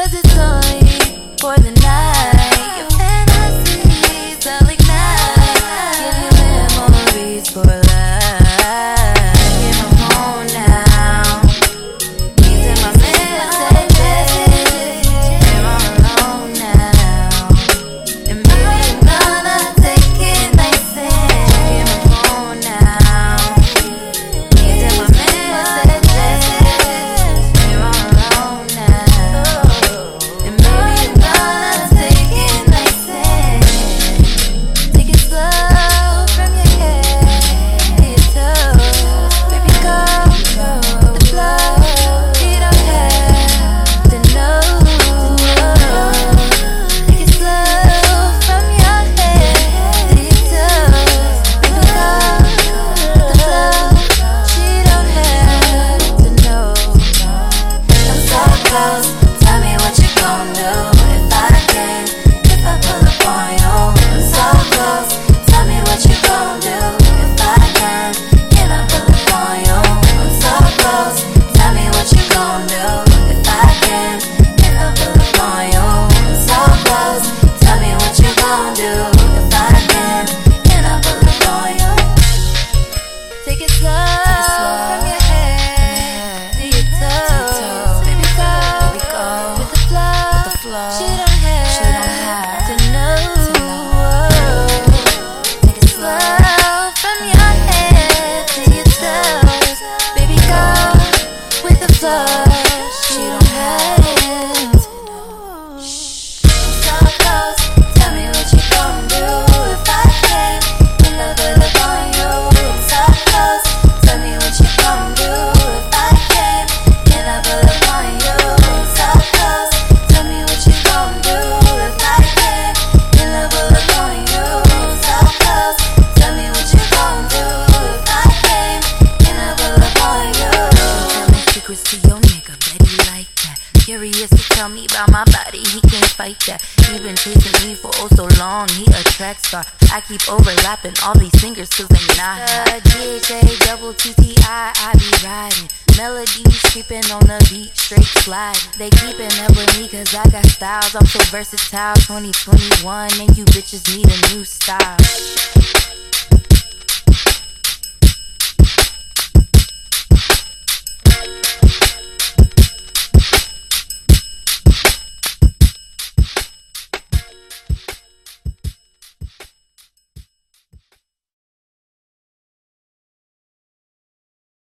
Cause it's all close curious, he tell me about my body, he can't fight that. He been chasing me for oh so long, he a track star. I keep overlapping all these singers cause they not. GHA, double TTI, I be riding. Melodies creeping on the beat, straight slide. They keeping up with me cause I got styles, I'm so versatile. 2021 and you bitches need a new style.